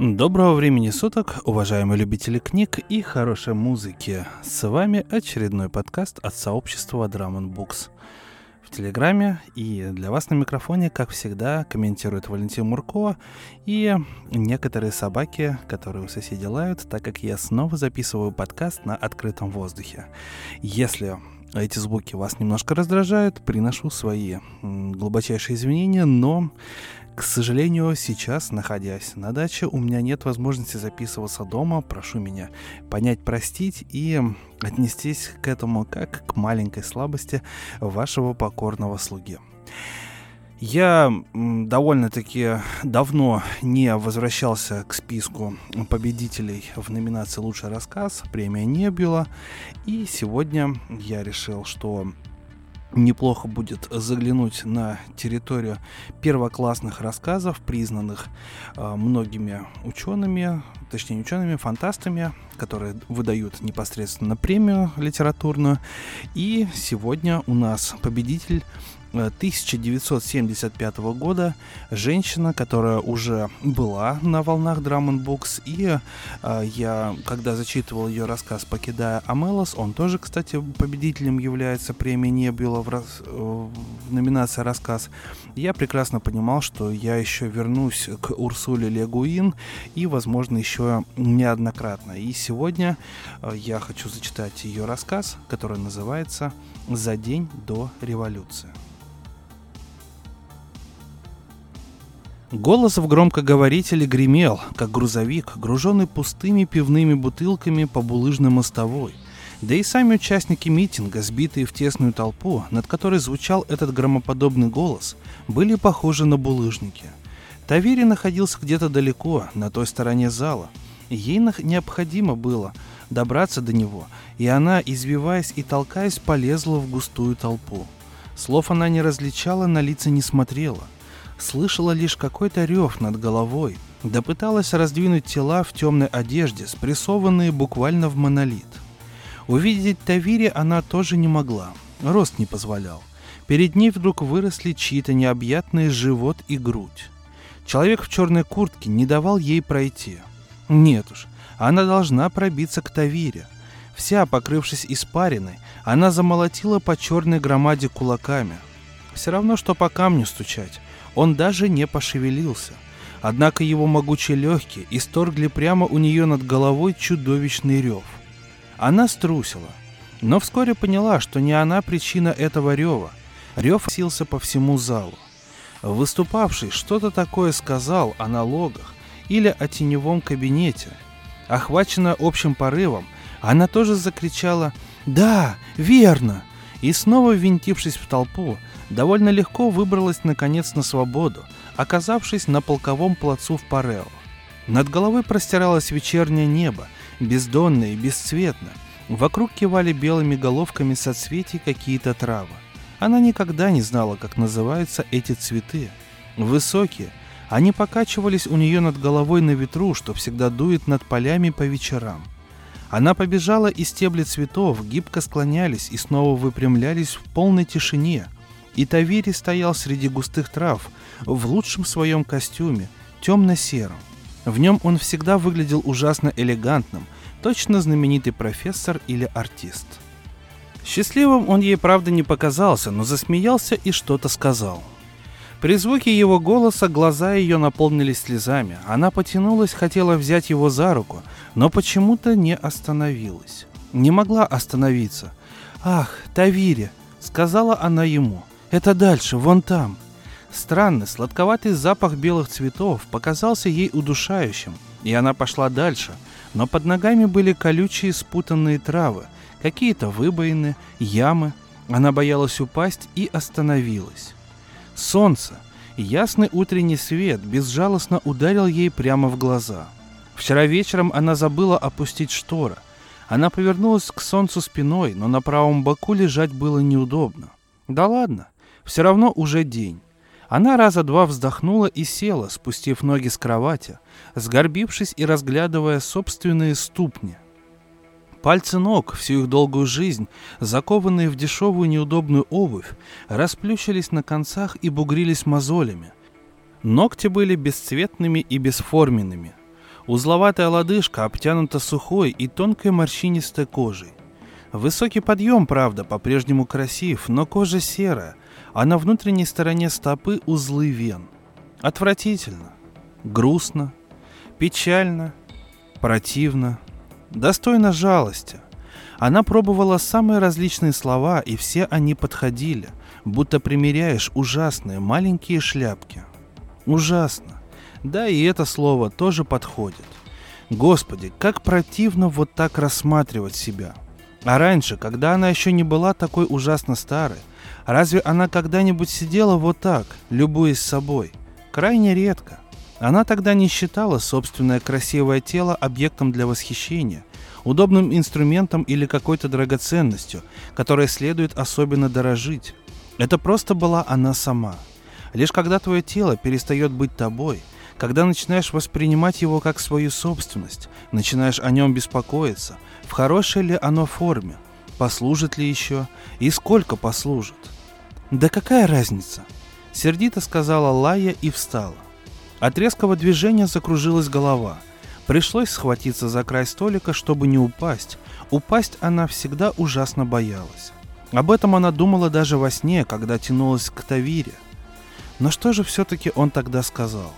Доброго времени суток, уважаемые любители книг и хорошей музыки. С вами очередной подкаст от сообщества Drum Books в Телеграме. И для вас на микрофоне, как всегда, комментирует Валентин Мурко и некоторые собаки, которые у соседей лают, так как я снова записываю подкаст на открытом воздухе. Если эти звуки вас немножко раздражают, приношу свои глубочайшие извинения, но к сожалению, сейчас, находясь на даче, у меня нет возможности записываться дома. Прошу меня понять, простить и отнестись к этому как к маленькой слабости вашего покорного слуги. Я довольно-таки давно не возвращался к списку победителей в номинации «Лучший рассказ», премия не было, и сегодня я решил, что неплохо будет заглянуть на территорию первоклассных рассказов, признанных э, многими учеными, точнее не учеными, фантастами, которые выдают непосредственно премию литературную. И сегодня у нас победитель 1975 года женщина, которая уже была на волнах Drum Books, и э, я, когда зачитывал ее рассказ «Покидая Амелос», он тоже, кстати, победителем является премии Небюла в, раз, э, в номинации «Рассказ», я прекрасно понимал, что я еще вернусь к Урсуле Легуин, и, возможно, еще неоднократно. И сегодня э, я хочу зачитать ее рассказ, который называется «За день до революции». Голос в громкоговорителе гремел, как грузовик, груженный пустыми пивными бутылками по булыжной мостовой. Да и сами участники митинга, сбитые в тесную толпу, над которой звучал этот громоподобный голос, были похожи на булыжники. Тавери находился где-то далеко, на той стороне зала. Ей необходимо было добраться до него, и она, извиваясь и толкаясь, полезла в густую толпу. Слов она не различала, на лица не смотрела – слышала лишь какой-то рев над головой, да пыталась раздвинуть тела в темной одежде, спрессованные буквально в монолит. Увидеть Тавири она тоже не могла, рост не позволял. Перед ней вдруг выросли чьи-то необъятные живот и грудь. Человек в черной куртке не давал ей пройти. Нет уж, она должна пробиться к Тавире. Вся, покрывшись испариной, она замолотила по черной громаде кулаками. Все равно, что по камню стучать. Он даже не пошевелился. Однако его могучие легкие исторгли прямо у нее над головой чудовищный рев. Она струсила, но вскоре поняла, что не она причина этого рева. Рев сился по всему залу. Выступавший что-то такое сказал о налогах или о теневом кабинете. Охваченная общим порывом, она тоже закричала «Да, верно!» и снова ввинтившись в толпу, довольно легко выбралась наконец на свободу, оказавшись на полковом плацу в Парео. Над головой простиралось вечернее небо, бездонное и бесцветно. Вокруг кивали белыми головками соцветий какие-то травы. Она никогда не знала, как называются эти цветы. Высокие, они покачивались у нее над головой на ветру, что всегда дует над полями по вечерам. Она побежала, и стебли цветов гибко склонялись и снова выпрямлялись в полной тишине – и Тавири стоял среди густых трав, в лучшем своем костюме, темно-сером. В нем он всегда выглядел ужасно элегантным, точно знаменитый профессор или артист. Счастливым он ей, правда, не показался, но засмеялся и что-то сказал. При звуке его голоса глаза ее наполнились слезами. Она потянулась, хотела взять его за руку, но почему-то не остановилась. Не могла остановиться. «Ах, Тавири!» — сказала она ему. Это дальше, вон там. Странный, сладковатый запах белых цветов показался ей удушающим, и она пошла дальше, но под ногами были колючие спутанные травы, какие-то выбоины, ямы. Она боялась упасть и остановилась. Солнце, ясный утренний свет безжалостно ударил ей прямо в глаза. Вчера вечером она забыла опустить шторы. Она повернулась к солнцу спиной, но на правом боку лежать было неудобно. Да ладно, все равно уже день. Она раза два вздохнула и села, спустив ноги с кровати, сгорбившись и разглядывая собственные ступни. Пальцы ног, всю их долгую жизнь, закованные в дешевую неудобную обувь, расплющились на концах и бугрились мозолями. Ногти были бесцветными и бесформенными. Узловатая лодыжка обтянута сухой и тонкой морщинистой кожей. Высокий подъем, правда, по-прежнему красив, но кожа серая, а на внутренней стороне стопы узлы вен. Отвратительно, грустно, печально, противно, достойно жалости. Она пробовала самые различные слова, и все они подходили, будто примеряешь ужасные маленькие шляпки. Ужасно. Да, и это слово тоже подходит. Господи, как противно вот так рассматривать себя. А раньше, когда она еще не была такой ужасно старой, разве она когда-нибудь сидела вот так, любуясь собой? Крайне редко. Она тогда не считала собственное красивое тело объектом для восхищения, удобным инструментом или какой-то драгоценностью, которой следует особенно дорожить. Это просто была она сама. Лишь когда твое тело перестает быть тобой, когда начинаешь воспринимать его как свою собственность, начинаешь о нем беспокоиться, в хорошей ли оно форме, послужит ли еще и сколько послужит. Да какая разница? Сердито сказала Лая и встала. От резкого движения закружилась голова. Пришлось схватиться за край столика, чтобы не упасть. Упасть она всегда ужасно боялась. Об этом она думала даже во сне, когда тянулась к Тавире. Но что же все-таки он тогда сказал?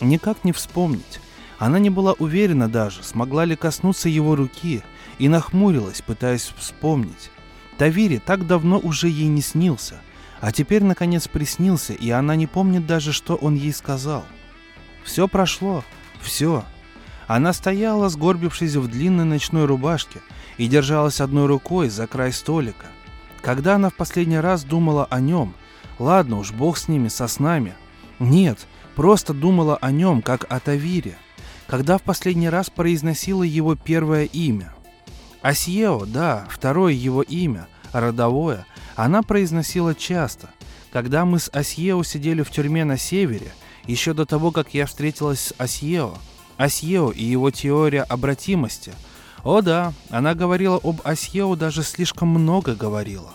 Никак не вспомнить. Она не была уверена даже, смогла ли коснуться его руки, и нахмурилась, пытаясь вспомнить. Тавире так давно уже ей не снился, а теперь наконец приснился, и она не помнит даже, что он ей сказал – все прошло. Все. Она стояла, сгорбившись в длинной ночной рубашке, и держалась одной рукой за край столика. Когда она в последний раз думала о нем, ладно уж, бог с ними, со снами. Нет, просто думала о нем, как о Тавире. Когда в последний раз произносила его первое имя. Асьео, да, второе его имя, родовое, она произносила часто. Когда мы с Асьео сидели в тюрьме на севере, еще до того, как я встретилась с Асьео. Асьео и его теория обратимости. О да, она говорила об Асьео даже слишком много говорила.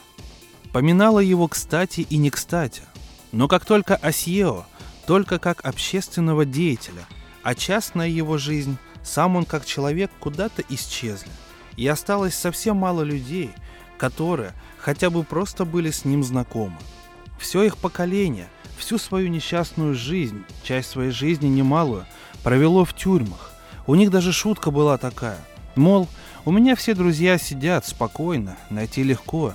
Поминала его кстати и не кстати. Но как только Асьео, только как общественного деятеля, а частная его жизнь, сам он как человек куда-то исчезли. И осталось совсем мало людей, которые хотя бы просто были с ним знакомы. Все их поколение, всю свою несчастную жизнь, часть своей жизни немалую, провело в тюрьмах. У них даже шутка была такая. Мол, у меня все друзья сидят спокойно, найти легко,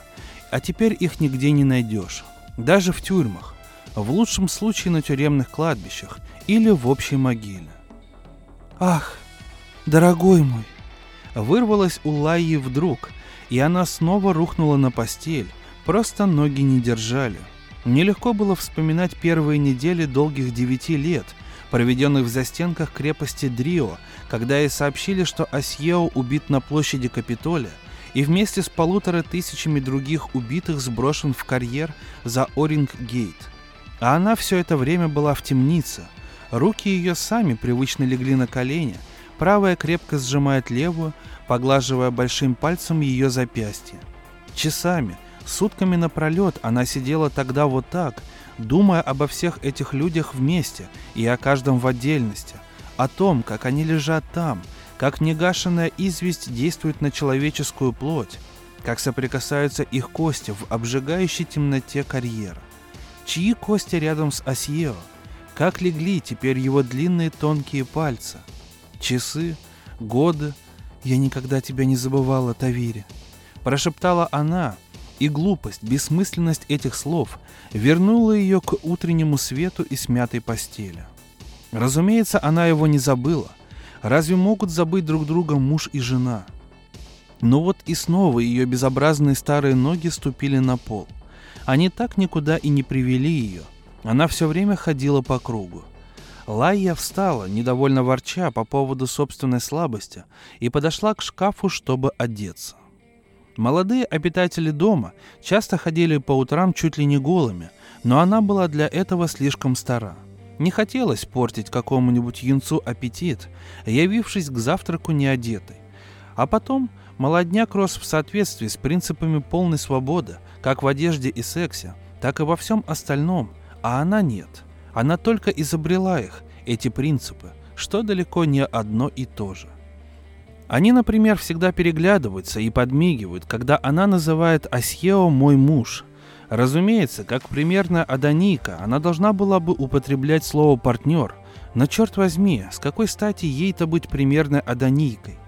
а теперь их нигде не найдешь. Даже в тюрьмах. В лучшем случае на тюремных кладбищах или в общей могиле. «Ах, дорогой мой!» Вырвалась у Лайи вдруг, и она снова рухнула на постель, просто ноги не держали – Нелегко было вспоминать первые недели долгих девяти лет, проведенных в застенках крепости Дрио, когда ей сообщили, что Асьео убит на площади Капитолия и вместе с полутора тысячами других убитых сброшен в карьер за Оринг-Гейт. А она все это время была в темнице. Руки ее сами привычно легли на колени, правая крепко сжимает левую, поглаживая большим пальцем ее запястье. Часами – Сутками напролет она сидела тогда вот так, думая обо всех этих людях вместе и о каждом в отдельности, о том, как они лежат там, как негашенная известь действует на человеческую плоть, как соприкасаются их кости в обжигающей темноте карьера. Чьи кости рядом с Асьео? Как легли теперь его длинные тонкие пальцы? Часы? Годы? Я никогда тебя не забывала, Тавире. Прошептала она, и глупость, бессмысленность этих слов вернула ее к утреннему свету и смятой постели. Разумеется, она его не забыла. Разве могут забыть друг друга муж и жена? Но вот и снова ее безобразные старые ноги ступили на пол. Они так никуда и не привели ее. Она все время ходила по кругу. Лайя встала, недовольно ворча по поводу собственной слабости, и подошла к шкафу, чтобы одеться. Молодые обитатели дома часто ходили по утрам чуть ли не голыми, но она была для этого слишком стара. Не хотелось портить какому-нибудь юнцу аппетит, явившись к завтраку неодетой. А потом молодняк рос в соответствии с принципами полной свободы, как в одежде и сексе, так и во всем остальном, а она нет. Она только изобрела их, эти принципы, что далеко не одно и то же. Они, например, всегда переглядываются и подмигивают, когда она называет Асьео «мой муж». Разумеется, как примерная Адоника, она должна была бы употреблять слово «партнер», но черт возьми, с какой стати ей-то быть примерной Адоникой?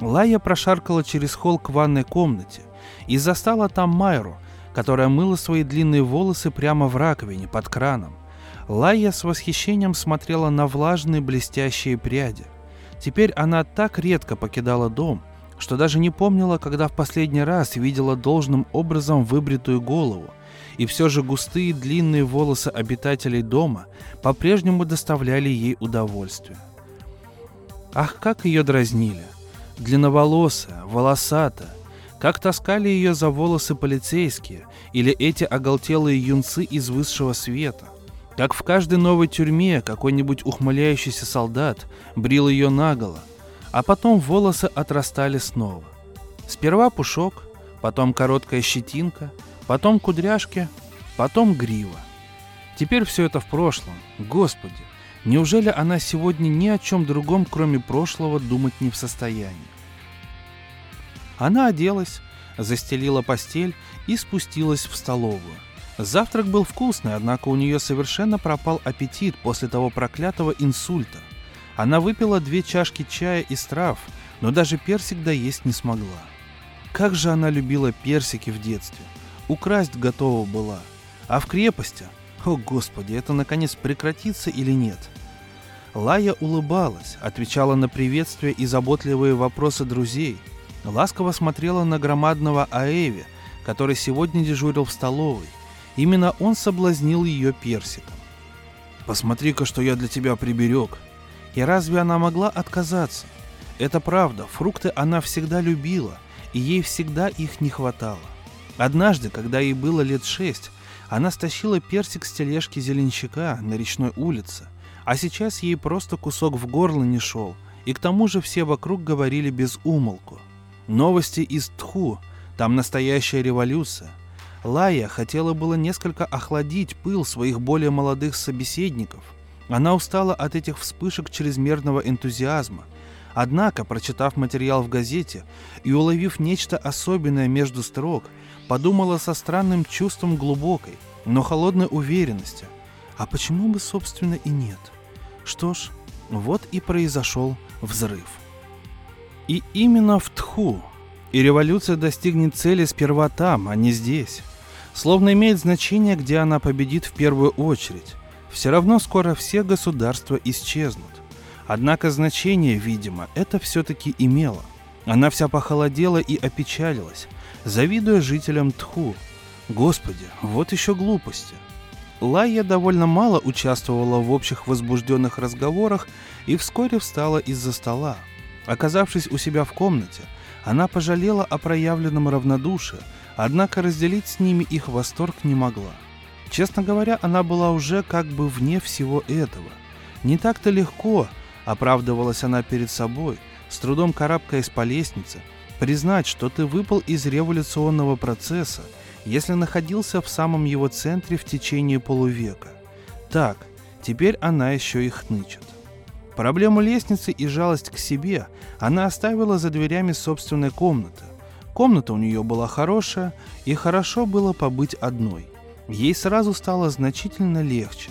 Лая прошаркала через холл к ванной комнате и застала там Майру, которая мыла свои длинные волосы прямо в раковине под краном. Лая с восхищением смотрела на влажные блестящие пряди. Теперь она так редко покидала дом, что даже не помнила, когда в последний раз видела должным образом выбритую голову, и все же густые длинные волосы обитателей дома по-прежнему доставляли ей удовольствие. Ах, как ее дразнили! длинноволосая, волосатая, как таскали ее за волосы полицейские или эти оголтелые юнцы из высшего света. Как в каждой новой тюрьме какой-нибудь ухмыляющийся солдат брил ее наголо, а потом волосы отрастали снова. Сперва пушок, потом короткая щетинка, потом кудряшки, потом грива. Теперь все это в прошлом. Господи, Неужели она сегодня ни о чем другом, кроме прошлого, думать не в состоянии? Она оделась, застелила постель и спустилась в столовую. Завтрак был вкусный, однако у нее совершенно пропал аппетит после того проклятого инсульта. Она выпила две чашки чая из трав, но даже персик доесть не смогла. Как же она любила персики в детстве. Украсть готова была. А в крепости о, Господи, это наконец прекратится или нет? Лая улыбалась, отвечала на приветствия и заботливые вопросы друзей. Ласково смотрела на громадного Аэви, который сегодня дежурил в столовой. Именно он соблазнил ее персиком. «Посмотри-ка, что я для тебя приберег». И разве она могла отказаться? Это правда, фрукты она всегда любила, и ей всегда их не хватало. Однажды, когда ей было лет шесть, она стащила персик с тележки зеленщика на речной улице, а сейчас ей просто кусок в горло не шел, и к тому же все вокруг говорили без умолку. Новости из Тху, там настоящая революция. Лая хотела было несколько охладить пыл своих более молодых собеседников. Она устала от этих вспышек чрезмерного энтузиазма. Однако, прочитав материал в газете и уловив нечто особенное между строк, подумала со странным чувством глубокой, но холодной уверенности. А почему бы, собственно, и нет? Что ж, вот и произошел взрыв. И именно в Тху. И революция достигнет цели сперва там, а не здесь. Словно имеет значение, где она победит в первую очередь. Все равно скоро все государства исчезнут. Однако значение, видимо, это все-таки имело. Она вся похолодела и опечалилась, завидуя жителям Тху. Господи, вот еще глупости. Лайя довольно мало участвовала в общих возбужденных разговорах и вскоре встала из-за стола. Оказавшись у себя в комнате, она пожалела о проявленном равнодушии, однако разделить с ними их восторг не могла. Честно говоря, она была уже как бы вне всего этого. Не так-то легко, оправдывалась она перед собой, с трудом карабкаясь по лестнице, признать, что ты выпал из революционного процесса, если находился в самом его центре в течение полувека. Так, теперь она еще и хнычет. Проблему лестницы и жалость к себе она оставила за дверями собственной комнаты. Комната у нее была хорошая, и хорошо было побыть одной. Ей сразу стало значительно легче.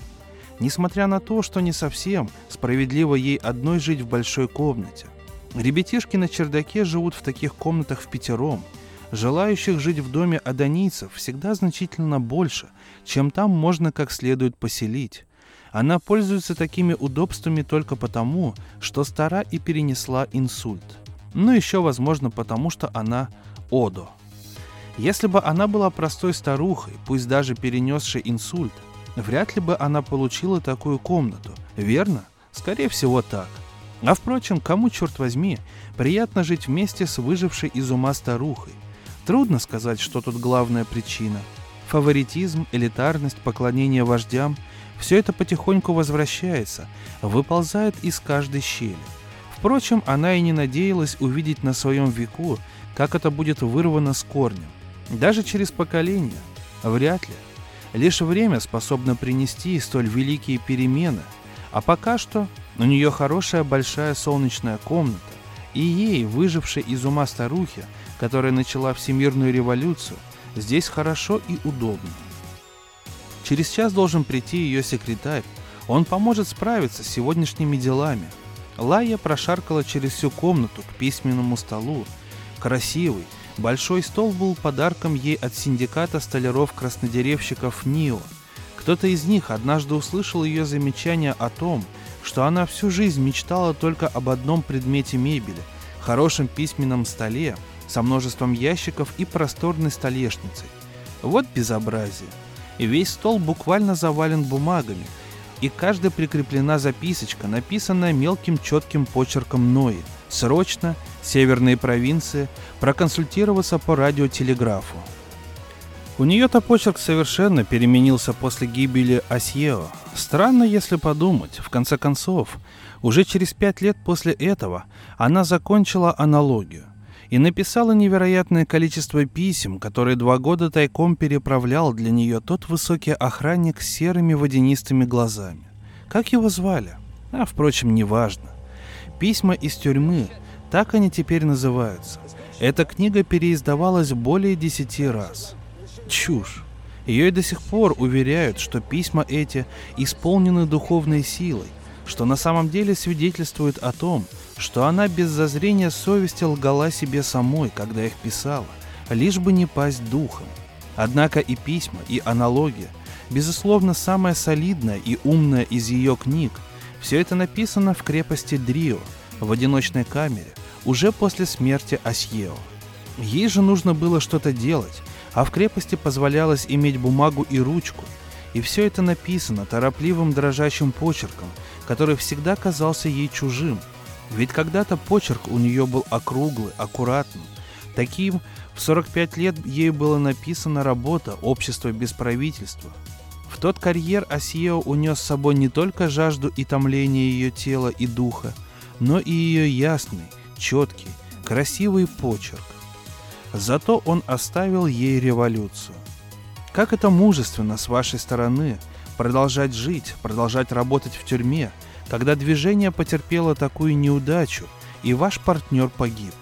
Несмотря на то, что не совсем справедливо ей одной жить в большой комнате. Ребятишки на чердаке живут в таких комнатах в пятером. Желающих жить в доме адонийцев всегда значительно больше, чем там можно как следует поселить. Она пользуется такими удобствами только потому, что стара и перенесла инсульт. Ну еще, возможно, потому что она Одо. Если бы она была простой старухой, пусть даже перенесшей инсульт, вряд ли бы она получила такую комнату, верно? Скорее всего так – а впрочем, кому, черт возьми, приятно жить вместе с выжившей из ума старухой? Трудно сказать, что тут главная причина. Фаворитизм, элитарность, поклонение вождям – все это потихоньку возвращается, выползает из каждой щели. Впрочем, она и не надеялась увидеть на своем веку, как это будет вырвано с корнем. Даже через поколение. Вряд ли. Лишь время способно принести столь великие перемены. А пока что У нее хорошая большая солнечная комната, и ей, выжившей из ума старухе, которая начала всемирную революцию, здесь хорошо и удобно. Через час должен прийти ее секретарь. Он поможет справиться с сегодняшними делами. Лая прошаркала через всю комнату к письменному столу. Красивый, большой стол был подарком ей от синдиката столяров-краснодеревщиков НИО. Кто-то из них однажды услышал ее замечание о том, что она всю жизнь мечтала только об одном предмете мебели – хорошем письменном столе со множеством ящиков и просторной столешницей. Вот безобразие. И весь стол буквально завален бумагами, и каждая прикреплена записочка, написанная мелким четким почерком Нои. Срочно, северные провинции, проконсультироваться по радиотелеграфу. У нее-то почерк совершенно переменился после гибели Асьео. Странно, если подумать. В конце концов, уже через пять лет после этого она закончила аналогию и написала невероятное количество писем, которые два года тайком переправлял для нее тот высокий охранник с серыми водянистыми глазами. Как его звали? А, впрочем, неважно. Письма из тюрьмы, так они теперь называются. Эта книга переиздавалась более десяти раз. Чушь. Ее и до сих пор уверяют, что письма эти исполнены духовной силой, что на самом деле свидетельствует о том, что она без зазрения совести лгала себе самой, когда их писала, лишь бы не пасть духом. Однако и письма, и аналогия, безусловно, самая солидная и умная из ее книг, все это написано в крепости Дрио, в одиночной камере, уже после смерти Асьео. Ей же нужно было что-то делать, а в крепости позволялось иметь бумагу и ручку, и все это написано торопливым дрожащим почерком, который всегда казался ей чужим – ведь когда-то почерк у нее был округлый, аккуратный. Таким в 45 лет ей была написана работа «Общество без правительства». В тот карьер Асьео унес с собой не только жажду и томление ее тела и духа, но и ее ясный, четкий, красивый почерк. Зато он оставил ей революцию. Как это мужественно с вашей стороны продолжать жить, продолжать работать в тюрьме – когда движение потерпело такую неудачу, и ваш партнер погиб.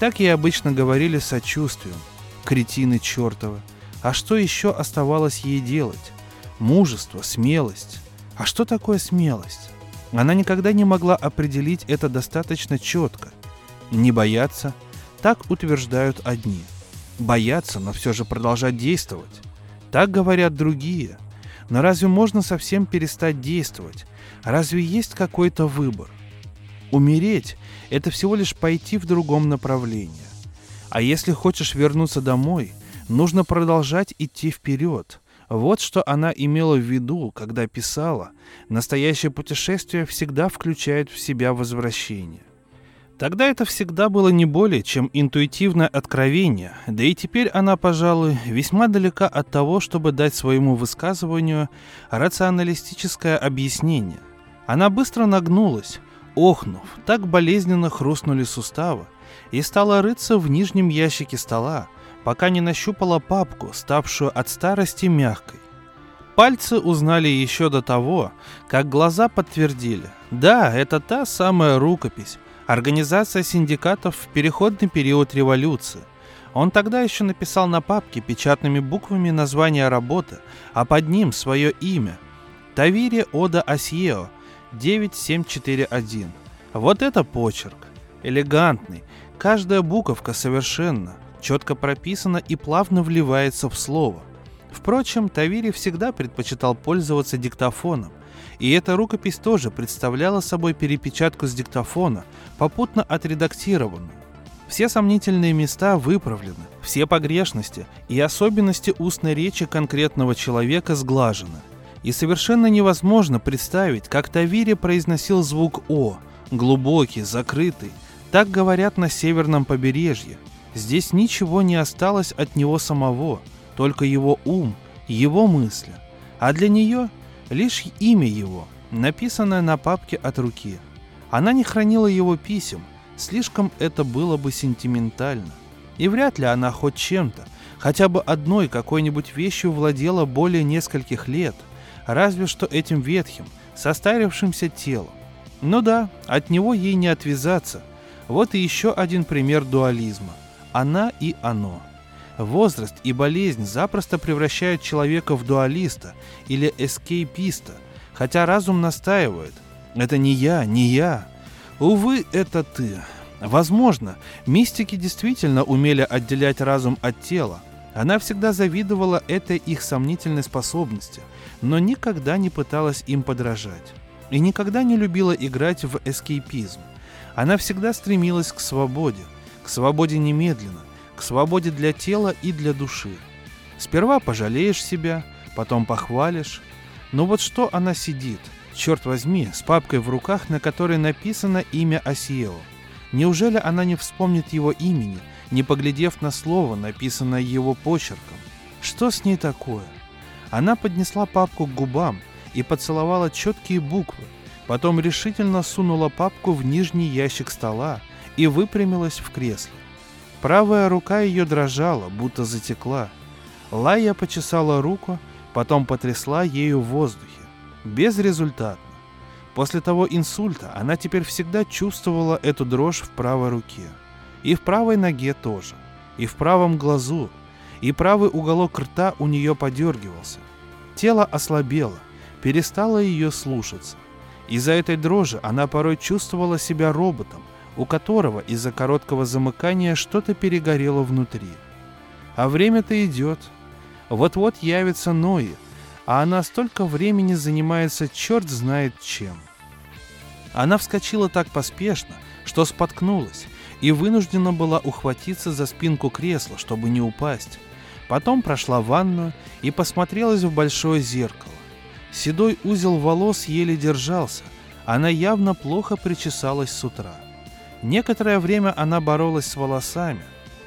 Так и обычно говорили с сочувствием. Кретины чертовы. А что еще оставалось ей делать? Мужество, смелость. А что такое смелость? Она никогда не могла определить это достаточно четко. Не бояться, так утверждают одни. Бояться, но все же продолжать действовать. Так говорят другие. Но разве можно совсем перестать действовать? Разве есть какой-то выбор? Умереть – это всего лишь пойти в другом направлении. А если хочешь вернуться домой, нужно продолжать идти вперед. Вот что она имела в виду, когда писала «Настоящее путешествие всегда включает в себя возвращение». Тогда это всегда было не более, чем интуитивное откровение, да и теперь она, пожалуй, весьма далека от того, чтобы дать своему высказыванию рационалистическое объяснение. Она быстро нагнулась, охнув, так болезненно хрустнули суставы, и стала рыться в нижнем ящике стола, пока не нащупала папку, ставшую от старости мягкой. Пальцы узнали еще до того, как глаза подтвердили. Да, это та самая рукопись, Организация синдикатов в переходный период революции. Он тогда еще написал на папке печатными буквами название работы, а под ним свое имя. Тавири Ода Асьео, 9741. Вот это почерк. Элегантный. Каждая буковка совершенно, четко прописана и плавно вливается в слово. Впрочем, Тавири всегда предпочитал пользоваться диктофоном, и эта рукопись тоже представляла собой перепечатку с диктофона, попутно отредактированную. Все сомнительные места выправлены, все погрешности и особенности устной речи конкретного человека сглажены. И совершенно невозможно представить, как Тавири произносил звук «о», глубокий, закрытый. Так говорят на северном побережье. Здесь ничего не осталось от него самого, только его ум, его мысли. А для нее лишь имя его, написанное на папке от руки. Она не хранила его писем, слишком это было бы сентиментально. И вряд ли она хоть чем-то, хотя бы одной какой-нибудь вещью владела более нескольких лет, разве что этим ветхим, состарившимся телом. Ну да, от него ей не отвязаться. Вот и еще один пример дуализма. Она и оно. Возраст и болезнь запросто превращают человека в дуалиста или эскейписта, хотя разум настаивает. Это не я, не я. Увы, это ты. Возможно, мистики действительно умели отделять разум от тела. Она всегда завидовала этой их сомнительной способности, но никогда не пыталась им подражать. И никогда не любила играть в эскейпизм. Она всегда стремилась к свободе, к свободе немедленно, к свободе для тела и для души. Сперва пожалеешь себя, потом похвалишь. Но вот что она сидит, черт возьми, с папкой в руках, на которой написано имя Осиео. Неужели она не вспомнит его имени, не поглядев на слово, написанное его почерком? Что с ней такое? Она поднесла папку к губам и поцеловала четкие буквы, потом решительно сунула папку в нижний ящик стола и выпрямилась в кресле. Правая рука ее дрожала, будто затекла. Лая почесала руку, потом потрясла ею в воздухе. Безрезультатно. После того инсульта она теперь всегда чувствовала эту дрожь в правой руке. И в правой ноге тоже. И в правом глазу. И правый уголок рта у нее подергивался. Тело ослабело, перестало ее слушаться. Из-за этой дрожи она порой чувствовала себя роботом, у которого из-за короткого замыкания что-то перегорело внутри. А время-то идет. Вот-вот явится Нои, а она столько времени занимается черт знает чем. Она вскочила так поспешно, что споткнулась, и вынуждена была ухватиться за спинку кресла, чтобы не упасть. Потом прошла ванную и посмотрелась в большое зеркало. Седой узел волос еле держался, она явно плохо причесалась с утра. Некоторое время она боролась с волосами.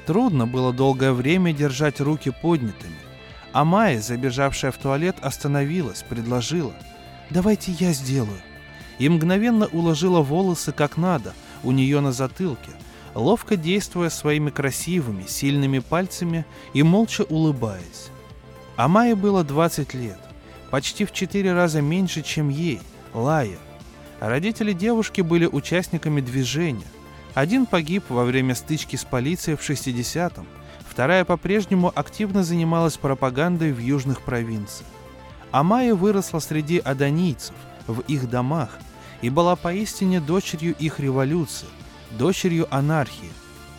Трудно было долгое время держать руки поднятыми. А Майя, забежавшая в туалет, остановилась, предложила. «Давайте я сделаю». И мгновенно уложила волосы как надо, у нее на затылке, ловко действуя своими красивыми, сильными пальцами и молча улыбаясь. А Майе было 20 лет, почти в 4 раза меньше, чем ей, Лая. Родители девушки были участниками движения, один погиб во время стычки с полицией в 60-м, вторая по-прежнему активно занималась пропагандой в южных провинциях. А Майя выросла среди адонийцев, в их домах, и была поистине дочерью их революции, дочерью анархии.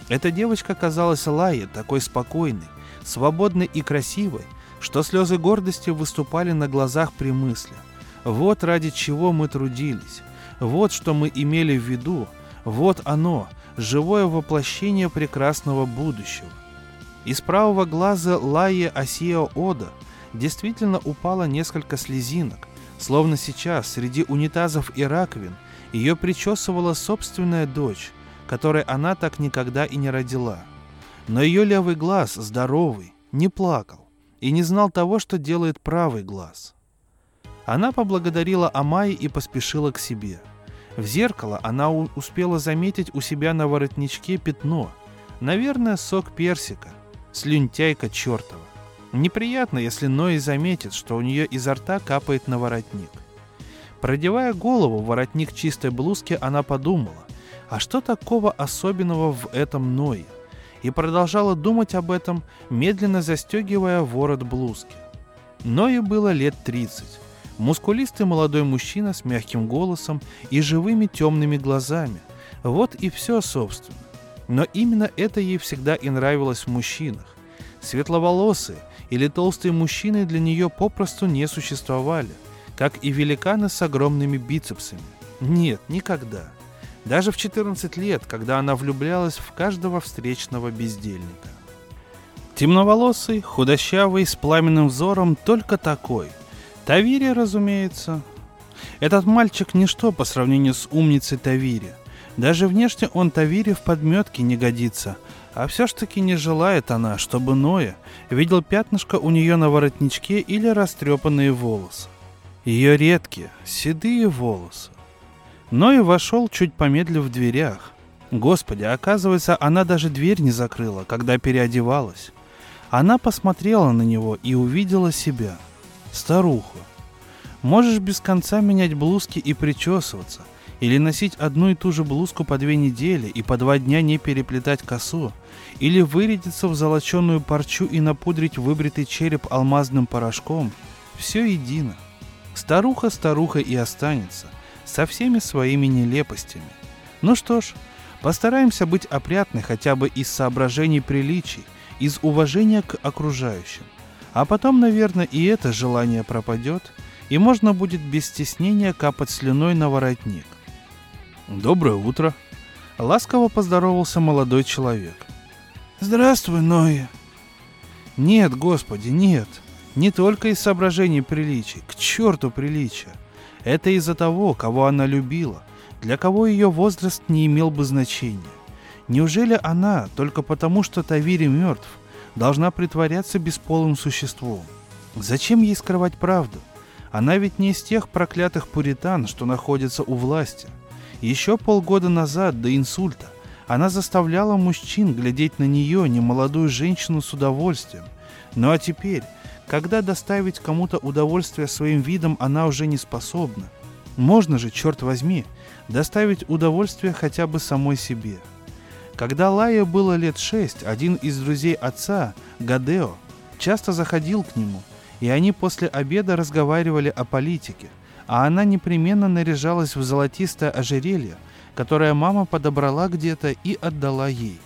Эта девочка казалась Лае такой спокойной, свободной и красивой, что слезы гордости выступали на глазах при мысли. Вот ради чего мы трудились, вот что мы имели в виду, вот оно, живое воплощение прекрасного будущего. Из правого глаза Лайи Асия Ода действительно упало несколько слезинок, словно сейчас среди унитазов и раковин ее причесывала собственная дочь, которой она так никогда и не родила. Но ее левый глаз, здоровый, не плакал и не знал того, что делает правый глаз. Она поблагодарила Амайи и поспешила к себе – в зеркало она успела заметить у себя на воротничке пятно. Наверное, сок персика. Слюнтяйка чертова. Неприятно, если Ной заметит, что у нее изо рта капает на воротник. Продевая голову в воротник чистой блузки, она подумала, а что такого особенного в этом Ное? И продолжала думать об этом, медленно застегивая ворот блузки. Ное было лет 30. Мускулистый молодой мужчина с мягким голосом и живыми темными глазами. Вот и все, собственно. Но именно это ей всегда и нравилось в мужчинах. Светловолосые или толстые мужчины для нее попросту не существовали, как и великаны с огромными бицепсами. Нет, никогда. Даже в 14 лет, когда она влюблялась в каждого встречного бездельника. Темноволосый, худощавый, с пламенным взором, только такой – Тавири, разумеется. Этот мальчик ничто по сравнению с умницей Тавири. Даже внешне он Тавири в подметке не годится, а все ж таки не желает она, чтобы Ноя видел пятнышко у нее на воротничке или растрепанные волосы. Ее редкие, седые волосы. Ноя вошел, чуть помедлив в дверях. Господи, оказывается, она даже дверь не закрыла, когда переодевалась. Она посмотрела на него и увидела себя – старуху. Можешь без конца менять блузки и причесываться, Или носить одну и ту же блузку по две недели и по два дня не переплетать косу? Или вырядиться в золоченую парчу и напудрить выбритый череп алмазным порошком? Все едино. Старуха старуха и останется, со всеми своими нелепостями. Ну что ж, постараемся быть опрятны хотя бы из соображений приличий, из уважения к окружающим. А потом, наверное, и это желание пропадет, и можно будет без стеснения капать слюной на воротник. «Доброе утро!» Ласково поздоровался молодой человек. «Здравствуй, Ноя!» «Нет, господи, нет!» Не только из соображений приличий, к черту приличия. Это из-за того, кого она любила, для кого ее возраст не имел бы значения. Неужели она, только потому что Тавири мертв, должна притворяться бесполым существом? Зачем ей скрывать правду? Она ведь не из тех проклятых пуритан, что находятся у власти. Еще полгода назад, до инсульта, она заставляла мужчин глядеть на нее, немолодую женщину, с удовольствием. Ну а теперь, когда доставить кому-то удовольствие своим видом она уже не способна. Можно же, черт возьми, доставить удовольствие хотя бы самой себе. Когда Лая было лет шесть, один из друзей отца, Гадео, часто заходил к нему, и они после обеда разговаривали о политике, а она непременно наряжалась в золотистое ожерелье, которое мама подобрала где-то и отдала ей.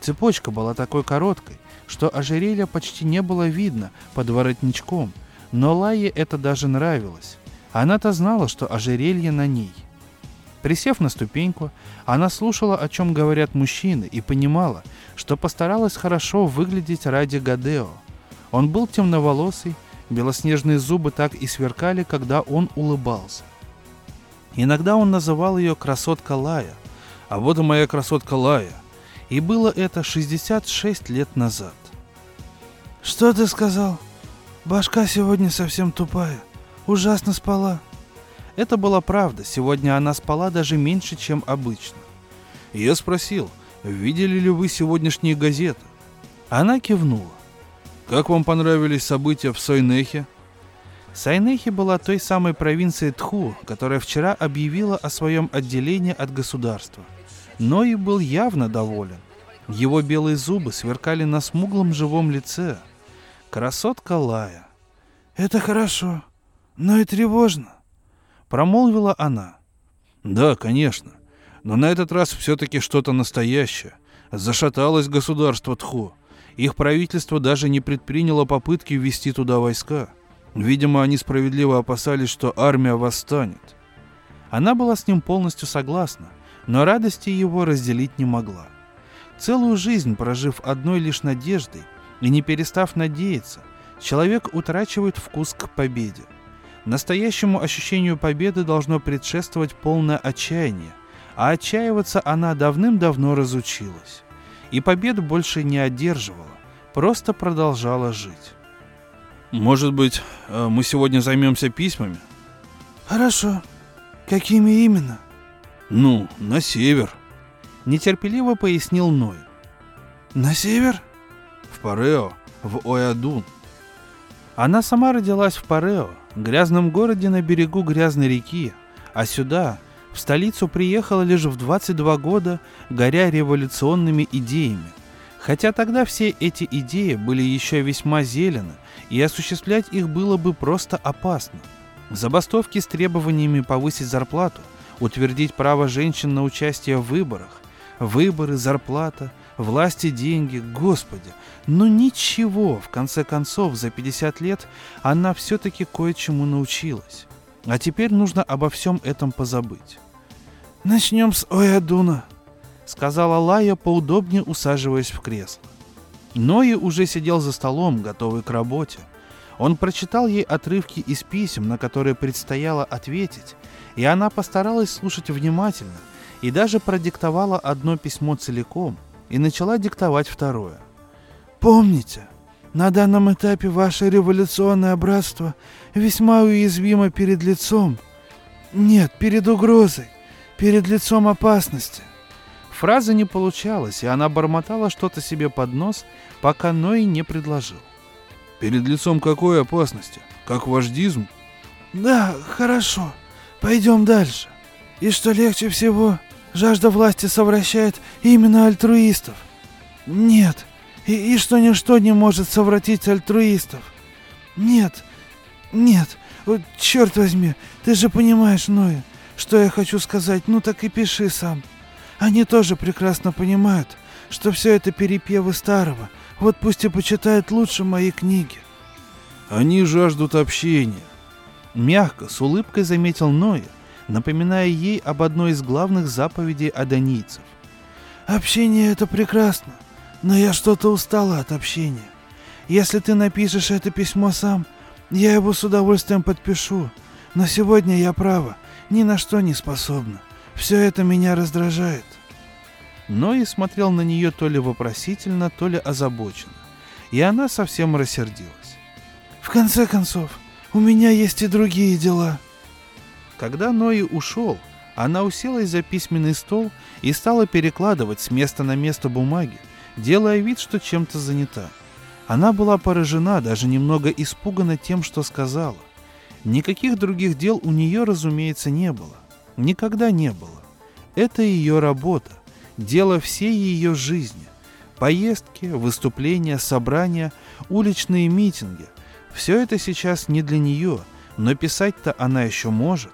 Цепочка была такой короткой, что ожерелья почти не было видно под воротничком, но Лае это даже нравилось. Она-то знала, что ожерелье на ней. Присев на ступеньку, она слушала, о чем говорят мужчины, и понимала, что постаралась хорошо выглядеть ради Гадео. Он был темноволосый, белоснежные зубы так и сверкали, когда он улыбался. Иногда он называл ее «красотка Лая», а вот и моя красотка Лая – и было это 66 лет назад. «Что ты сказал? Башка сегодня совсем тупая. Ужасно спала». Это была правда. Сегодня она спала даже меньше, чем обычно. Я спросил, видели ли вы сегодняшние газеты? Она кивнула. Как вам понравились события в Сойнехе? Сайнехи была той самой провинцией Тху, которая вчера объявила о своем отделении от государства – но и был явно доволен. Его белые зубы сверкали на смуглом живом лице. Красотка Лая. «Это хорошо, но и тревожно», — промолвила она. «Да, конечно. Но на этот раз все-таки что-то настоящее. Зашаталось государство Тху. Их правительство даже не предприняло попытки ввести туда войска. Видимо, они справедливо опасались, что армия восстанет. Она была с ним полностью согласна но радости его разделить не могла. Целую жизнь прожив одной лишь надеждой и не перестав надеяться, человек утрачивает вкус к победе. Настоящему ощущению победы должно предшествовать полное отчаяние, а отчаиваться она давным-давно разучилась. И победу больше не одерживала, просто продолжала жить. «Может быть, э, мы сегодня займемся письмами?» «Хорошо. Какими именно?» «Ну, на север», — нетерпеливо пояснил Ной. «На север?» «В Парео, в Оядун». Она сама родилась в Парео, грязном городе на берегу грязной реки, а сюда, в столицу, приехала лишь в 22 года, горя революционными идеями. Хотя тогда все эти идеи были еще весьма зелены, и осуществлять их было бы просто опасно. Забастовки с требованиями повысить зарплату – утвердить право женщин на участие в выборах. Выборы, зарплата, власти, деньги, господи. Но ничего, в конце концов, за 50 лет она все-таки кое-чему научилась. А теперь нужно обо всем этом позабыть. «Начнем с Оядуна», — сказала Лая, поудобнее усаживаясь в кресло. Нои уже сидел за столом, готовый к работе. Он прочитал ей отрывки из писем, на которые предстояло ответить, и она постаралась слушать внимательно и даже продиктовала одно письмо целиком и начала диктовать второе. «Помните, на данном этапе ваше революционное братство весьма уязвимо перед лицом... Нет, перед угрозой, перед лицом опасности». Фраза не получалась, и она бормотала что-то себе под нос, пока Ной не предложил. «Перед лицом какой опасности? Как вождизм?» «Да, хорошо. Пойдем дальше. И что легче всего, жажда власти совращает именно альтруистов. Нет, и, и что ничто не может совратить альтруистов. Нет, нет, вот, черт возьми, ты же понимаешь, Ноя, что я хочу сказать, ну так и пиши сам. Они тоже прекрасно понимают, что все это перепевы старого, вот пусть и почитают лучше мои книги. Они жаждут общения. Мягко, с улыбкой заметил Ноя, напоминая ей об одной из главных заповедей адонийцев. Общение — это прекрасно, но я что-то устала от общения. Если ты напишешь это письмо сам, я его с удовольствием подпишу. Но сегодня я права, ни на что не способна. Все это меня раздражает. Но и смотрел на нее то ли вопросительно, то ли озабоченно. И она совсем рассердилась. В конце концов, у меня есть и другие дела. Когда Нои ушел, она уселась за письменный стол и стала перекладывать с места на место бумаги, делая вид, что чем-то занята. Она была поражена, даже немного испугана тем, что сказала. Никаких других дел у нее, разумеется, не было. Никогда не было. Это ее работа, дело всей ее жизни. Поездки, выступления, собрания, уличные митинги – все это сейчас не для нее, но писать-то она еще может.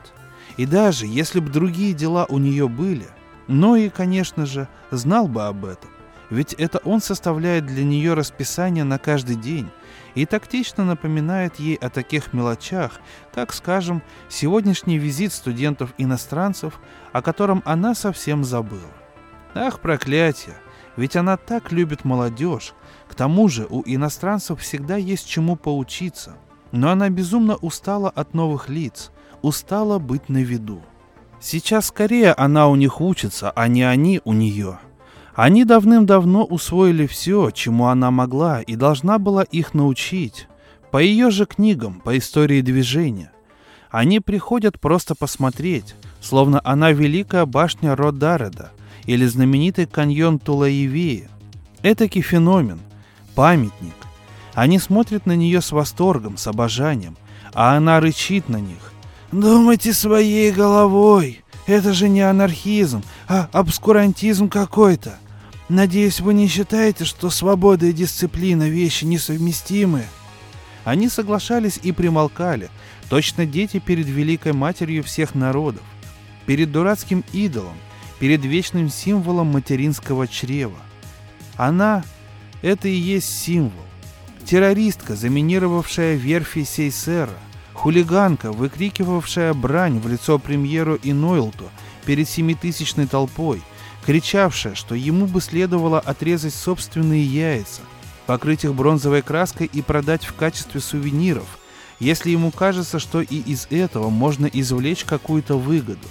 И даже если бы другие дела у нее были, но и, конечно же, знал бы об этом. Ведь это он составляет для нее расписание на каждый день и тактично напоминает ей о таких мелочах, как, скажем, сегодняшний визит студентов-иностранцев, о котором она совсем забыла. Ах, проклятие! Ведь она так любит молодежь, к тому же у иностранцев всегда есть чему поучиться. Но она безумно устала от новых лиц, устала быть на виду. Сейчас скорее она у них учится, а не они у нее. Они давным-давно усвоили все, чему она могла и должна была их научить. По ее же книгам, по истории движения. Они приходят просто посмотреть, словно она великая башня Родареда или знаменитый каньон Тулаевея. Этакий феномен – памятник. Они смотрят на нее с восторгом, с обожанием, а она рычит на них. «Думайте своей головой! Это же не анархизм, а обскурантизм какой-то. Надеюсь, вы не считаете, что свобода и дисциплина – вещи несовместимые?» Они соглашались и примолкали, точно дети перед Великой Матерью всех народов, перед дурацким идолом, перед вечным символом материнского чрева. Она это и есть символ. Террористка, заминировавшая верфи Сейсера, хулиганка, выкрикивавшая брань в лицо премьеру и Нойлту перед семитысячной толпой, кричавшая, что ему бы следовало отрезать собственные яйца, покрыть их бронзовой краской и продать в качестве сувениров, если ему кажется, что и из этого можно извлечь какую-то выгоду.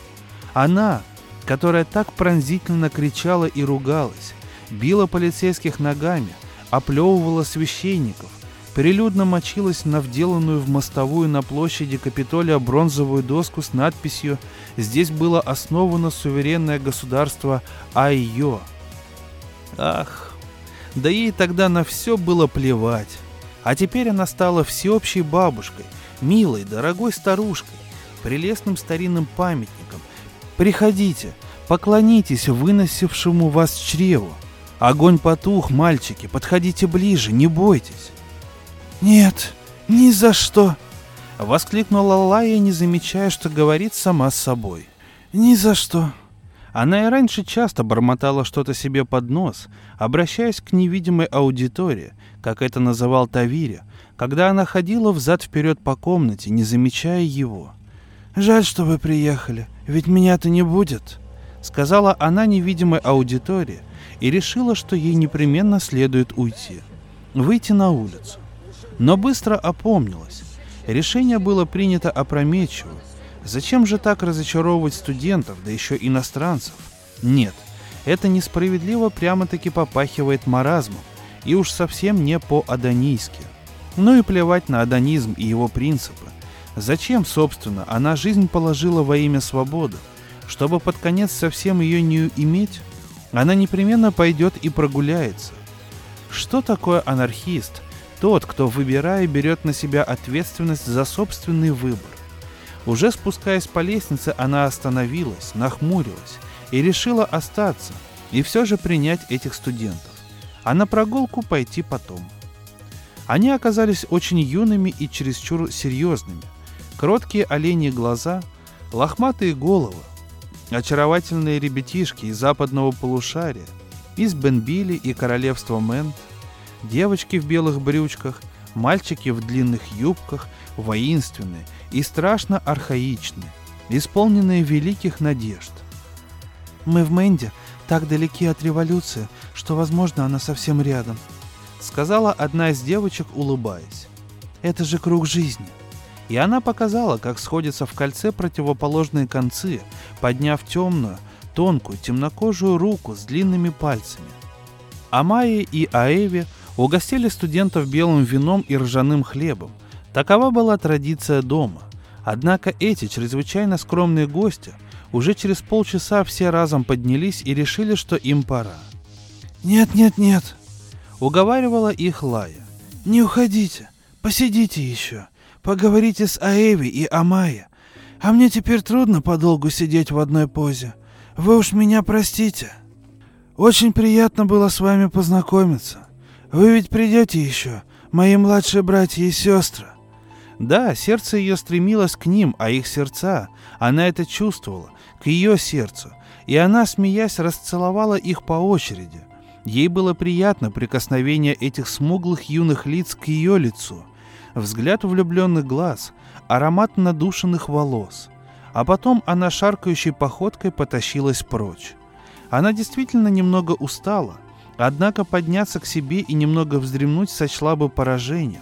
Она, которая так пронзительно кричала и ругалась, била полицейских ногами, оплевывала священников, прилюдно мочилась на вделанную в мостовую на площади Капитолия бронзовую доску с надписью «Здесь было основано суверенное государство Айо». Ах, да ей тогда на все было плевать. А теперь она стала всеобщей бабушкой, милой, дорогой старушкой, прелестным старинным памятником. Приходите, поклонитесь выносившему вас чреву. Огонь потух, мальчики, подходите ближе, не бойтесь. Нет, ни за что, воскликнула Лая, не замечая, что говорит сама с собой. Ни за что. Она и раньше часто бормотала что-то себе под нос, обращаясь к невидимой аудитории, как это называл Тавире, когда она ходила взад-вперед по комнате, не замечая его. «Жаль, что вы приехали, ведь меня-то не будет», — сказала она невидимой аудитории, и решила, что ей непременно следует уйти, выйти на улицу. Но быстро опомнилась. Решение было принято опрометчиво. Зачем же так разочаровывать студентов, да еще иностранцев? Нет, это несправедливо прямо-таки попахивает маразмом, и уж совсем не по-адонийски. Ну и плевать на адонизм и его принципы. Зачем, собственно, она жизнь положила во имя свободы? Чтобы под конец совсем ее не иметь? она непременно пойдет и прогуляется. Что такое анархист? Тот, кто, выбирая, берет на себя ответственность за собственный выбор. Уже спускаясь по лестнице, она остановилась, нахмурилась и решила остаться и все же принять этих студентов, а на прогулку пойти потом. Они оказались очень юными и чересчур серьезными. Кроткие оленьи глаза, лохматые головы, очаровательные ребятишки из западного полушария, из Бенбили и королевства Мент, девочки в белых брючках, мальчики в длинных юбках, воинственные и страшно архаичные, исполненные великих надежд. Мы в Мэнде так далеки от революции, что, возможно, она совсем рядом», — сказала одна из девочек, улыбаясь. «Это же круг жизни». И она показала, как сходятся в кольце противоположные концы, подняв темную, тонкую, темнокожую руку с длинными пальцами. Амайя и Аэви угостили студентов белым вином и ржаным хлебом. Такова была традиция дома. Однако эти чрезвычайно скромные гости уже через полчаса все разом поднялись и решили, что им пора. «Нет, нет, нет», — уговаривала их Лая. «Не уходите, посидите еще, поговорите с Аэви и Амайя. А мне теперь трудно подолгу сидеть в одной позе. Вы уж меня простите. Очень приятно было с вами познакомиться. Вы ведь придете еще, мои младшие братья и сестры. Да, сердце ее стремилось к ним, а их сердца, она это чувствовала, к ее сердцу, и она, смеясь, расцеловала их по очереди. Ей было приятно прикосновение этих смуглых юных лиц к ее лицу, взгляд влюбленных глаз, аромат надушенных волос. А потом она шаркающей походкой потащилась прочь. Она действительно немного устала, однако подняться к себе и немного вздремнуть сочла бы поражением.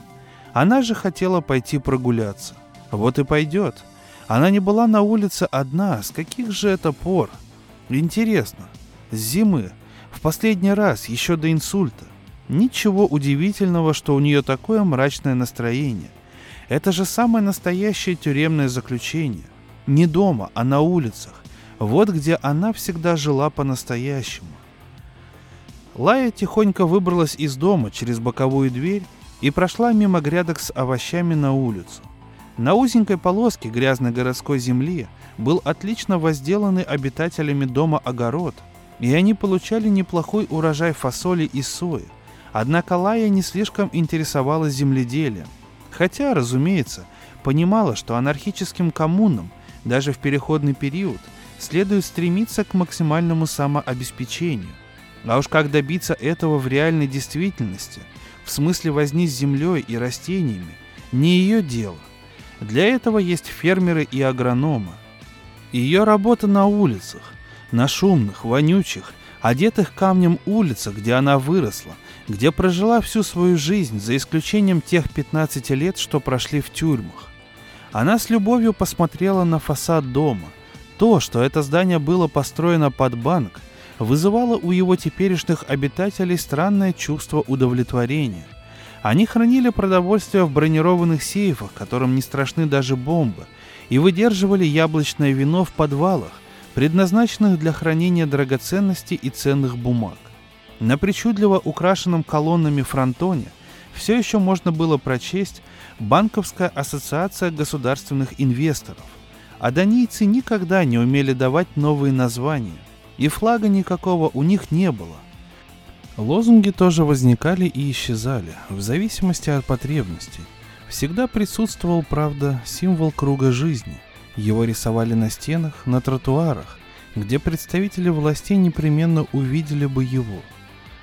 Она же хотела пойти прогуляться. Вот и пойдет. Она не была на улице одна. С каких же это пор? Интересно. С зимы. В последний раз, еще до инсульта. Ничего удивительного, что у нее такое мрачное настроение. Это же самое настоящее тюремное заключение. Не дома, а на улицах. Вот где она всегда жила по-настоящему. Лая тихонько выбралась из дома через боковую дверь и прошла мимо грядок с овощами на улицу. На узенькой полоске грязной городской земли был отлично возделанный обитателями дома огород, и они получали неплохой урожай фасоли и сои. Однако Лая не слишком интересовалась земледелием, хотя, разумеется, понимала, что анархическим коммунам даже в переходный период следует стремиться к максимальному самообеспечению. А уж как добиться этого в реальной действительности, в смысле возни с землей и растениями, не ее дело. Для этого есть фермеры и агрономы. Ее работа на улицах, на шумных, вонючих, одетых камнем улицах, где она выросла, где прожила всю свою жизнь, за исключением тех 15 лет, что прошли в тюрьмах. Она с любовью посмотрела на фасад дома. То, что это здание было построено под банк, вызывало у его теперешних обитателей странное чувство удовлетворения. Они хранили продовольствие в бронированных сейфах, которым не страшны даже бомбы, и выдерживали яблочное вино в подвалах, предназначенных для хранения драгоценностей и ценных бумаг. На причудливо украшенном колоннами фронтоне все еще можно было прочесть Банковская ассоциация государственных инвесторов. А данийцы никогда не умели давать новые названия, и флага никакого у них не было. Лозунги тоже возникали и исчезали, в зависимости от потребностей. Всегда присутствовал, правда, символ круга жизни. Его рисовали на стенах, на тротуарах, где представители властей непременно увидели бы его.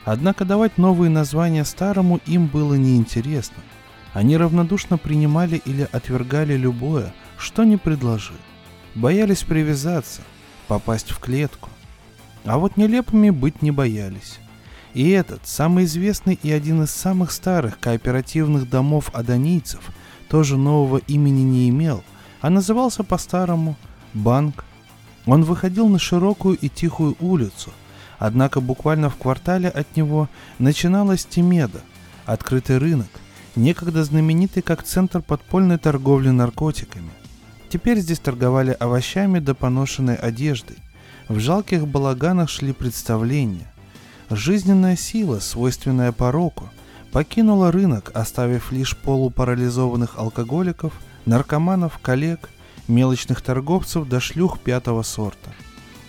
Однако давать новые названия старому им было неинтересно – они равнодушно принимали или отвергали любое, что не предложи. Боялись привязаться, попасть в клетку. А вот нелепыми быть не боялись. И этот, самый известный и один из самых старых кооперативных домов адонийцев, тоже нового имени не имел, а назывался по-старому «Банк». Он выходил на широкую и тихую улицу, однако буквально в квартале от него начиналась Тимеда, открытый рынок – некогда знаменитый как центр подпольной торговли наркотиками. Теперь здесь торговали овощами да поношенной одеждой. В жалких балаганах шли представления. Жизненная сила, свойственная пороку, покинула рынок, оставив лишь полупарализованных алкоголиков, наркоманов, коллег, мелочных торговцев до шлюх пятого сорта.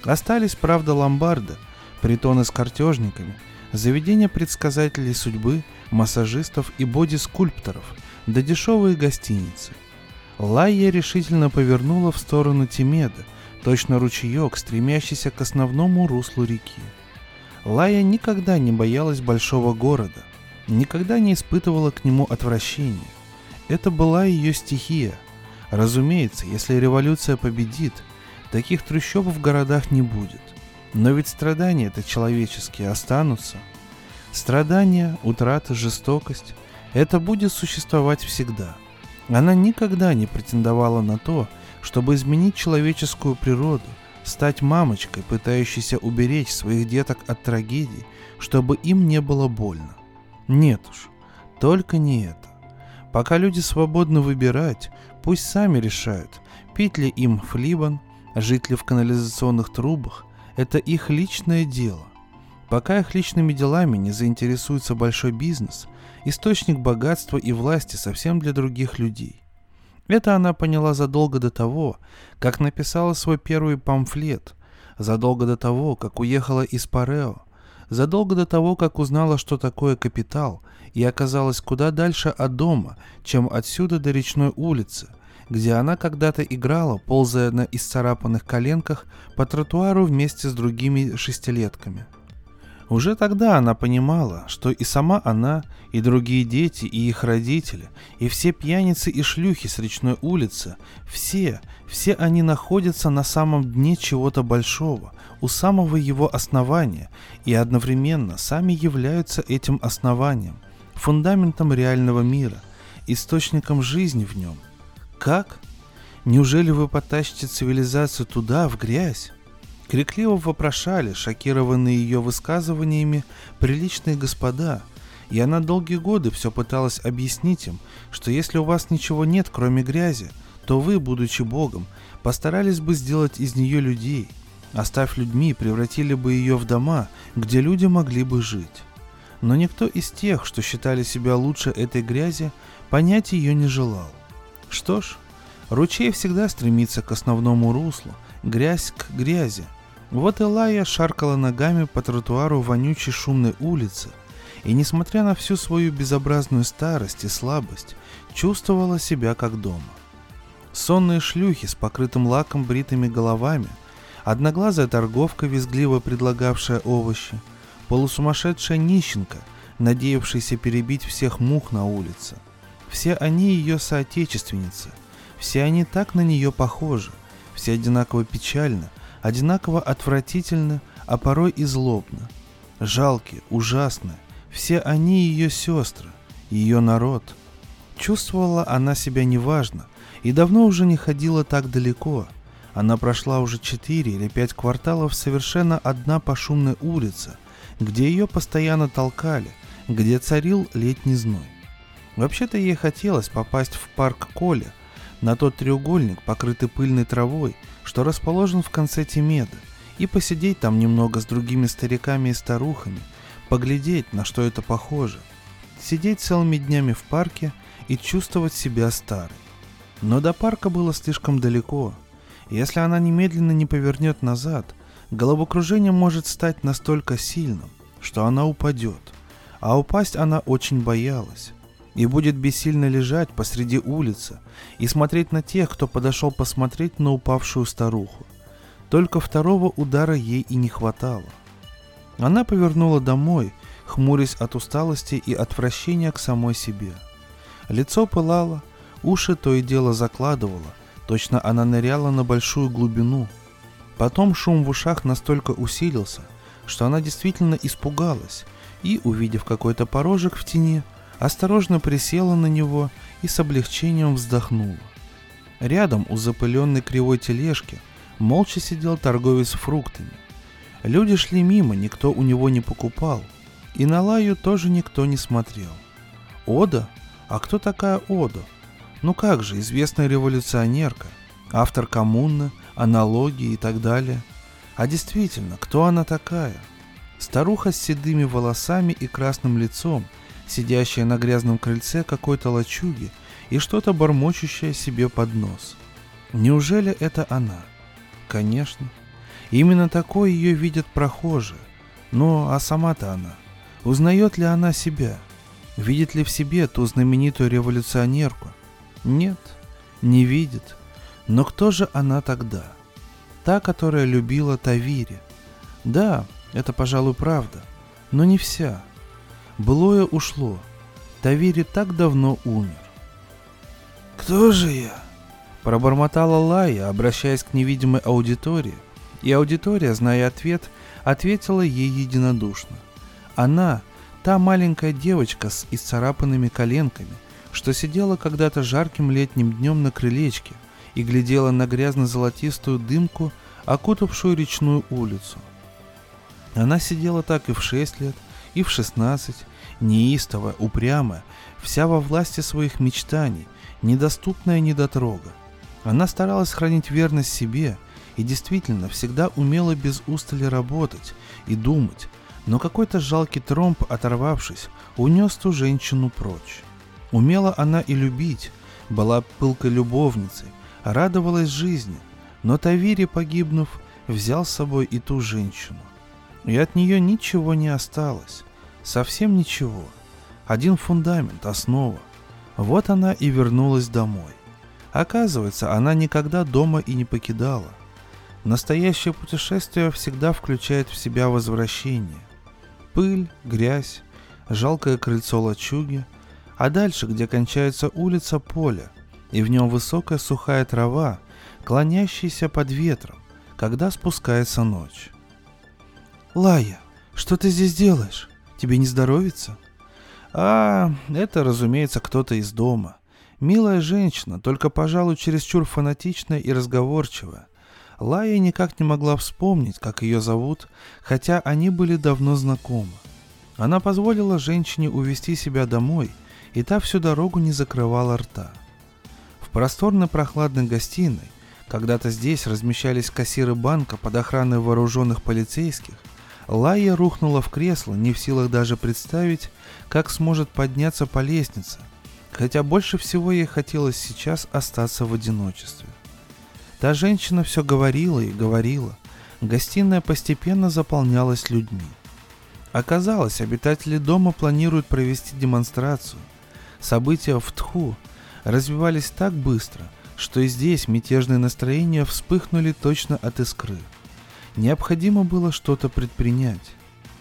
Остались, правда, ломбарды, притоны с картежниками, заведения предсказателей судьбы, массажистов и боди-скульпторов, да дешевые гостиницы. Лайя решительно повернула в сторону Тимеда, точно ручеек, стремящийся к основному руслу реки. Лая никогда не боялась большого города, никогда не испытывала к нему отвращения. Это была ее стихия. Разумеется, если революция победит, таких трущоб в городах не будет. Но ведь страдания это человеческие останутся. Страдания, утрата, жестокость – это будет существовать всегда. Она никогда не претендовала на то, чтобы изменить человеческую природу, стать мамочкой, пытающейся уберечь своих деток от трагедий, чтобы им не было больно. Нет уж, только не это. Пока люди свободны выбирать, пусть сами решают, пить ли им флибан, жить ли в канализационных трубах, это их личное дело. Пока их личными делами не заинтересуется большой бизнес, источник богатства и власти совсем для других людей. Это она поняла задолго до того, как написала свой первый памфлет, задолго до того, как уехала из Парео, задолго до того, как узнала, что такое капитал, и оказалась куда дальше от дома, чем отсюда до речной улицы, где она когда-то играла, ползая на исцарапанных коленках по тротуару вместе с другими шестилетками – уже тогда она понимала, что и сама она, и другие дети, и их родители, и все пьяницы и шлюхи с речной улицы, все, все они находятся на самом дне чего-то большого, у самого его основания, и одновременно сами являются этим основанием, фундаментом реального мира, источником жизни в нем. Как? Неужели вы потащите цивилизацию туда, в грязь? Крикливо вопрошали, шокированные ее высказываниями, приличные господа, и она долгие годы все пыталась объяснить им, что если у вас ничего нет, кроме грязи, то вы, будучи Богом, постарались бы сделать из нее людей, оставь людьми, превратили бы ее в дома, где люди могли бы жить. Но никто из тех, что считали себя лучше этой грязи, понять ее не желал. Что ж, ручей всегда стремится к основному руслу, грязь к грязи – вот Элая шаркала ногами по тротуару вонючей шумной улицы, и, несмотря на всю свою безобразную старость и слабость, чувствовала себя как дома. Сонные шлюхи с покрытым лаком бритыми головами, одноглазая торговка, визгливо предлагавшая овощи, полусумасшедшая нищенка, надеявшаяся перебить всех мух на улице. Все они ее соотечественницы, все они так на нее похожи, все одинаково печально, одинаково отвратительны, а порой и злобны. Жалкие, ужасные, все они ее сестры, ее народ. Чувствовала она себя неважно и давно уже не ходила так далеко. Она прошла уже четыре или пять кварталов совершенно одна по шумной улице, где ее постоянно толкали, где царил летний зной. Вообще-то ей хотелось попасть в парк Коля, на тот треугольник, покрытый пыльной травой, что расположен в конце Тимеда, и посидеть там немного с другими стариками и старухами, поглядеть, на что это похоже, сидеть целыми днями в парке и чувствовать себя старой. Но до парка было слишком далеко. Если она немедленно не повернет назад, головокружение может стать настолько сильным, что она упадет. А упасть она очень боялась и будет бессильно лежать посреди улицы и смотреть на тех, кто подошел посмотреть на упавшую старуху. Только второго удара ей и не хватало. Она повернула домой, хмурясь от усталости и отвращения к самой себе. Лицо пылало, уши то и дело закладывало, точно она ныряла на большую глубину. Потом шум в ушах настолько усилился, что она действительно испугалась и, увидев какой-то порожек в тени, осторожно присела на него и с облегчением вздохнула. Рядом у запыленной кривой тележки молча сидел торговец фруктами. Люди шли мимо, никто у него не покупал, и на Лаю тоже никто не смотрел. Ода? А кто такая Ода? Ну как же, известная революционерка, автор коммуны, аналогии и так далее. А действительно, кто она такая? Старуха с седыми волосами и красным лицом – сидящая на грязном крыльце какой-то лачуги и что-то бормочущее себе под нос. Неужели это она? Конечно. Именно такой ее видят прохожие. Но а сама-то она? Узнает ли она себя? Видит ли в себе ту знаменитую революционерку? Нет, не видит. Но кто же она тогда? Та, которая любила Тавири. Да, это, пожалуй, правда, но не вся. Былое ушло. Тавири так давно умер. «Кто же я?» Пробормотала Лая, обращаясь к невидимой аудитории, и аудитория, зная ответ, ответила ей единодушно. Она, та маленькая девочка с исцарапанными коленками, что сидела когда-то жарким летним днем на крылечке и глядела на грязно-золотистую дымку, окутавшую речную улицу. Она сидела так и в шесть лет, и в шестнадцать, неистовая, упрямая, вся во власти своих мечтаний, недоступная недотрога. Она старалась хранить верность себе и действительно всегда умела без устали работать и думать, но какой-то жалкий тромб, оторвавшись, унес ту женщину прочь. Умела она и любить, была пылкой любовницей, радовалась жизни, но Тавири, погибнув, взял с собой и ту женщину. И от нее ничего не осталось, совсем ничего. Один фундамент, основа. Вот она и вернулась домой. Оказывается, она никогда дома и не покидала. Настоящее путешествие всегда включает в себя возвращение. Пыль, грязь, жалкое крыльцо лачуги, а дальше, где кончается улица, поле, и в нем высокая сухая трава, клонящаяся под ветром, когда спускается ночь. «Лая, что ты здесь делаешь? Тебе не здоровится?» «А, это, разумеется, кто-то из дома. Милая женщина, только, пожалуй, чересчур фанатичная и разговорчивая. Лая никак не могла вспомнить, как ее зовут, хотя они были давно знакомы. Она позволила женщине увести себя домой, и та всю дорогу не закрывала рта. В просторной прохладной гостиной, когда-то здесь размещались кассиры банка под охраной вооруженных полицейских, Лая рухнула в кресло, не в силах даже представить, как сможет подняться по лестнице, хотя больше всего ей хотелось сейчас остаться в одиночестве. Та женщина все говорила и говорила. Гостиная постепенно заполнялась людьми. Оказалось, обитатели дома планируют провести демонстрацию. События в Тху развивались так быстро, что и здесь мятежные настроения вспыхнули точно от искры. Необходимо было что-то предпринять.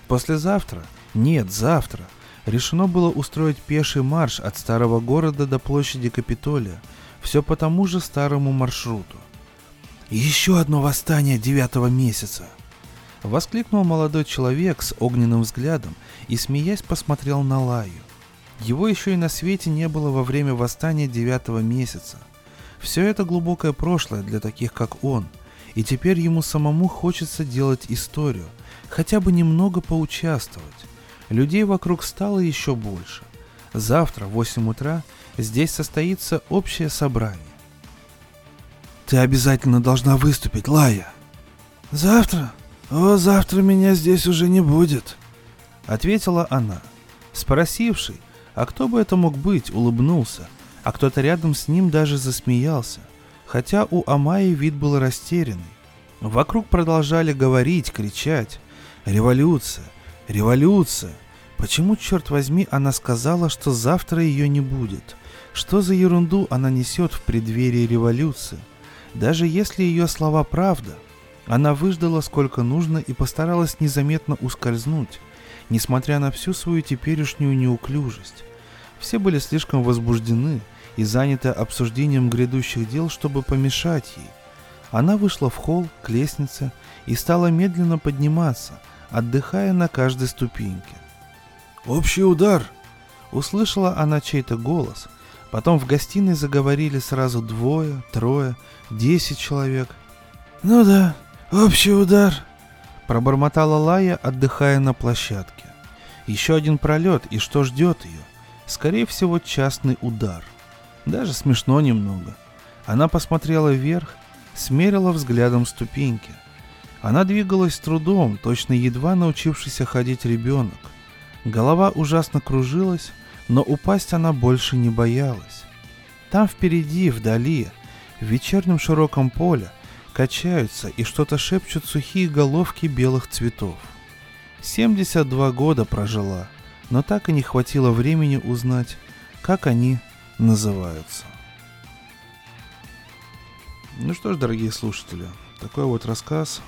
Послезавтра, нет, завтра – решено было устроить пеший марш от старого города до площади Капитолия, все по тому же старому маршруту. «Еще одно восстание девятого месяца!» Воскликнул молодой человек с огненным взглядом и, смеясь, посмотрел на Лаю. Его еще и на свете не было во время восстания девятого месяца. Все это глубокое прошлое для таких, как он, и теперь ему самому хочется делать историю, хотя бы немного поучаствовать. Людей вокруг стало еще больше. Завтра в 8 утра здесь состоится общее собрание. Ты обязательно должна выступить, Лая. Завтра? О, завтра меня здесь уже не будет. Ответила она. Спросивший, а кто бы это мог быть, улыбнулся, а кто-то рядом с ним даже засмеялся, хотя у Амаи вид был растерянный. Вокруг продолжали говорить, кричать. Революция, Революция! Почему, черт возьми, она сказала, что завтра ее не будет? Что за ерунду она несет в преддверии революции? Даже если ее слова правда, она выждала сколько нужно и постаралась незаметно ускользнуть, несмотря на всю свою теперешнюю неуклюжесть. Все были слишком возбуждены и заняты обсуждением грядущих дел, чтобы помешать ей. Она вышла в холл к лестнице и стала медленно подниматься – отдыхая на каждой ступеньке. «Общий удар!» Услышала она чей-то голос. Потом в гостиной заговорили сразу двое, трое, десять человек. «Ну да, общий удар!» Пробормотала Лая, отдыхая на площадке. Еще один пролет, и что ждет ее? Скорее всего, частный удар. Даже смешно немного. Она посмотрела вверх, смерила взглядом ступеньки – она двигалась с трудом, точно едва научившийся ходить ребенок. Голова ужасно кружилась, но упасть она больше не боялась. Там впереди, вдали, В вечернем широком поле качаются и что-то шепчут сухие головки белых цветов. 72 года прожила, но так и не хватило времени узнать, как они называются. Ну что ж, дорогие слушатели, такой вот рассказ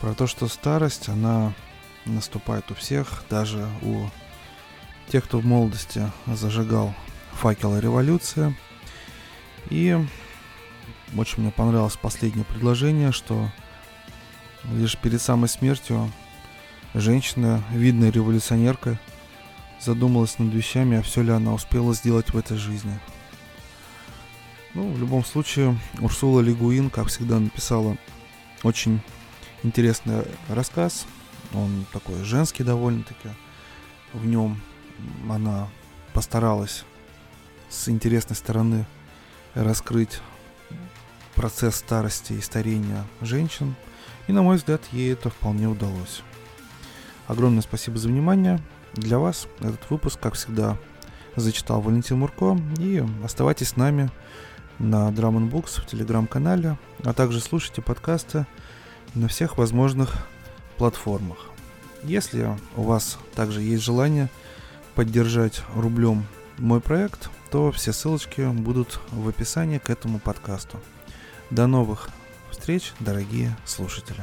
про то, что старость, она наступает у всех, даже у тех, кто в молодости зажигал факелы революции. И очень мне понравилось последнее предложение, что лишь перед самой смертью женщина, видная революционерка, задумалась над вещами, а все ли она успела сделать в этой жизни. Ну, в любом случае, Урсула Лигуин, как всегда, написала очень интересный рассказ. Он такой женский довольно-таки. В нем она постаралась с интересной стороны раскрыть процесс старости и старения женщин. И, на мой взгляд, ей это вполне удалось. Огромное спасибо за внимание. Для вас этот выпуск, как всегда, зачитал Валентин Мурко. И оставайтесь с нами на Drum Books в телеграм-канале, а также слушайте подкасты на всех возможных платформах. Если у вас также есть желание поддержать рублем мой проект, то все ссылочки будут в описании к этому подкасту. До новых встреч, дорогие слушатели!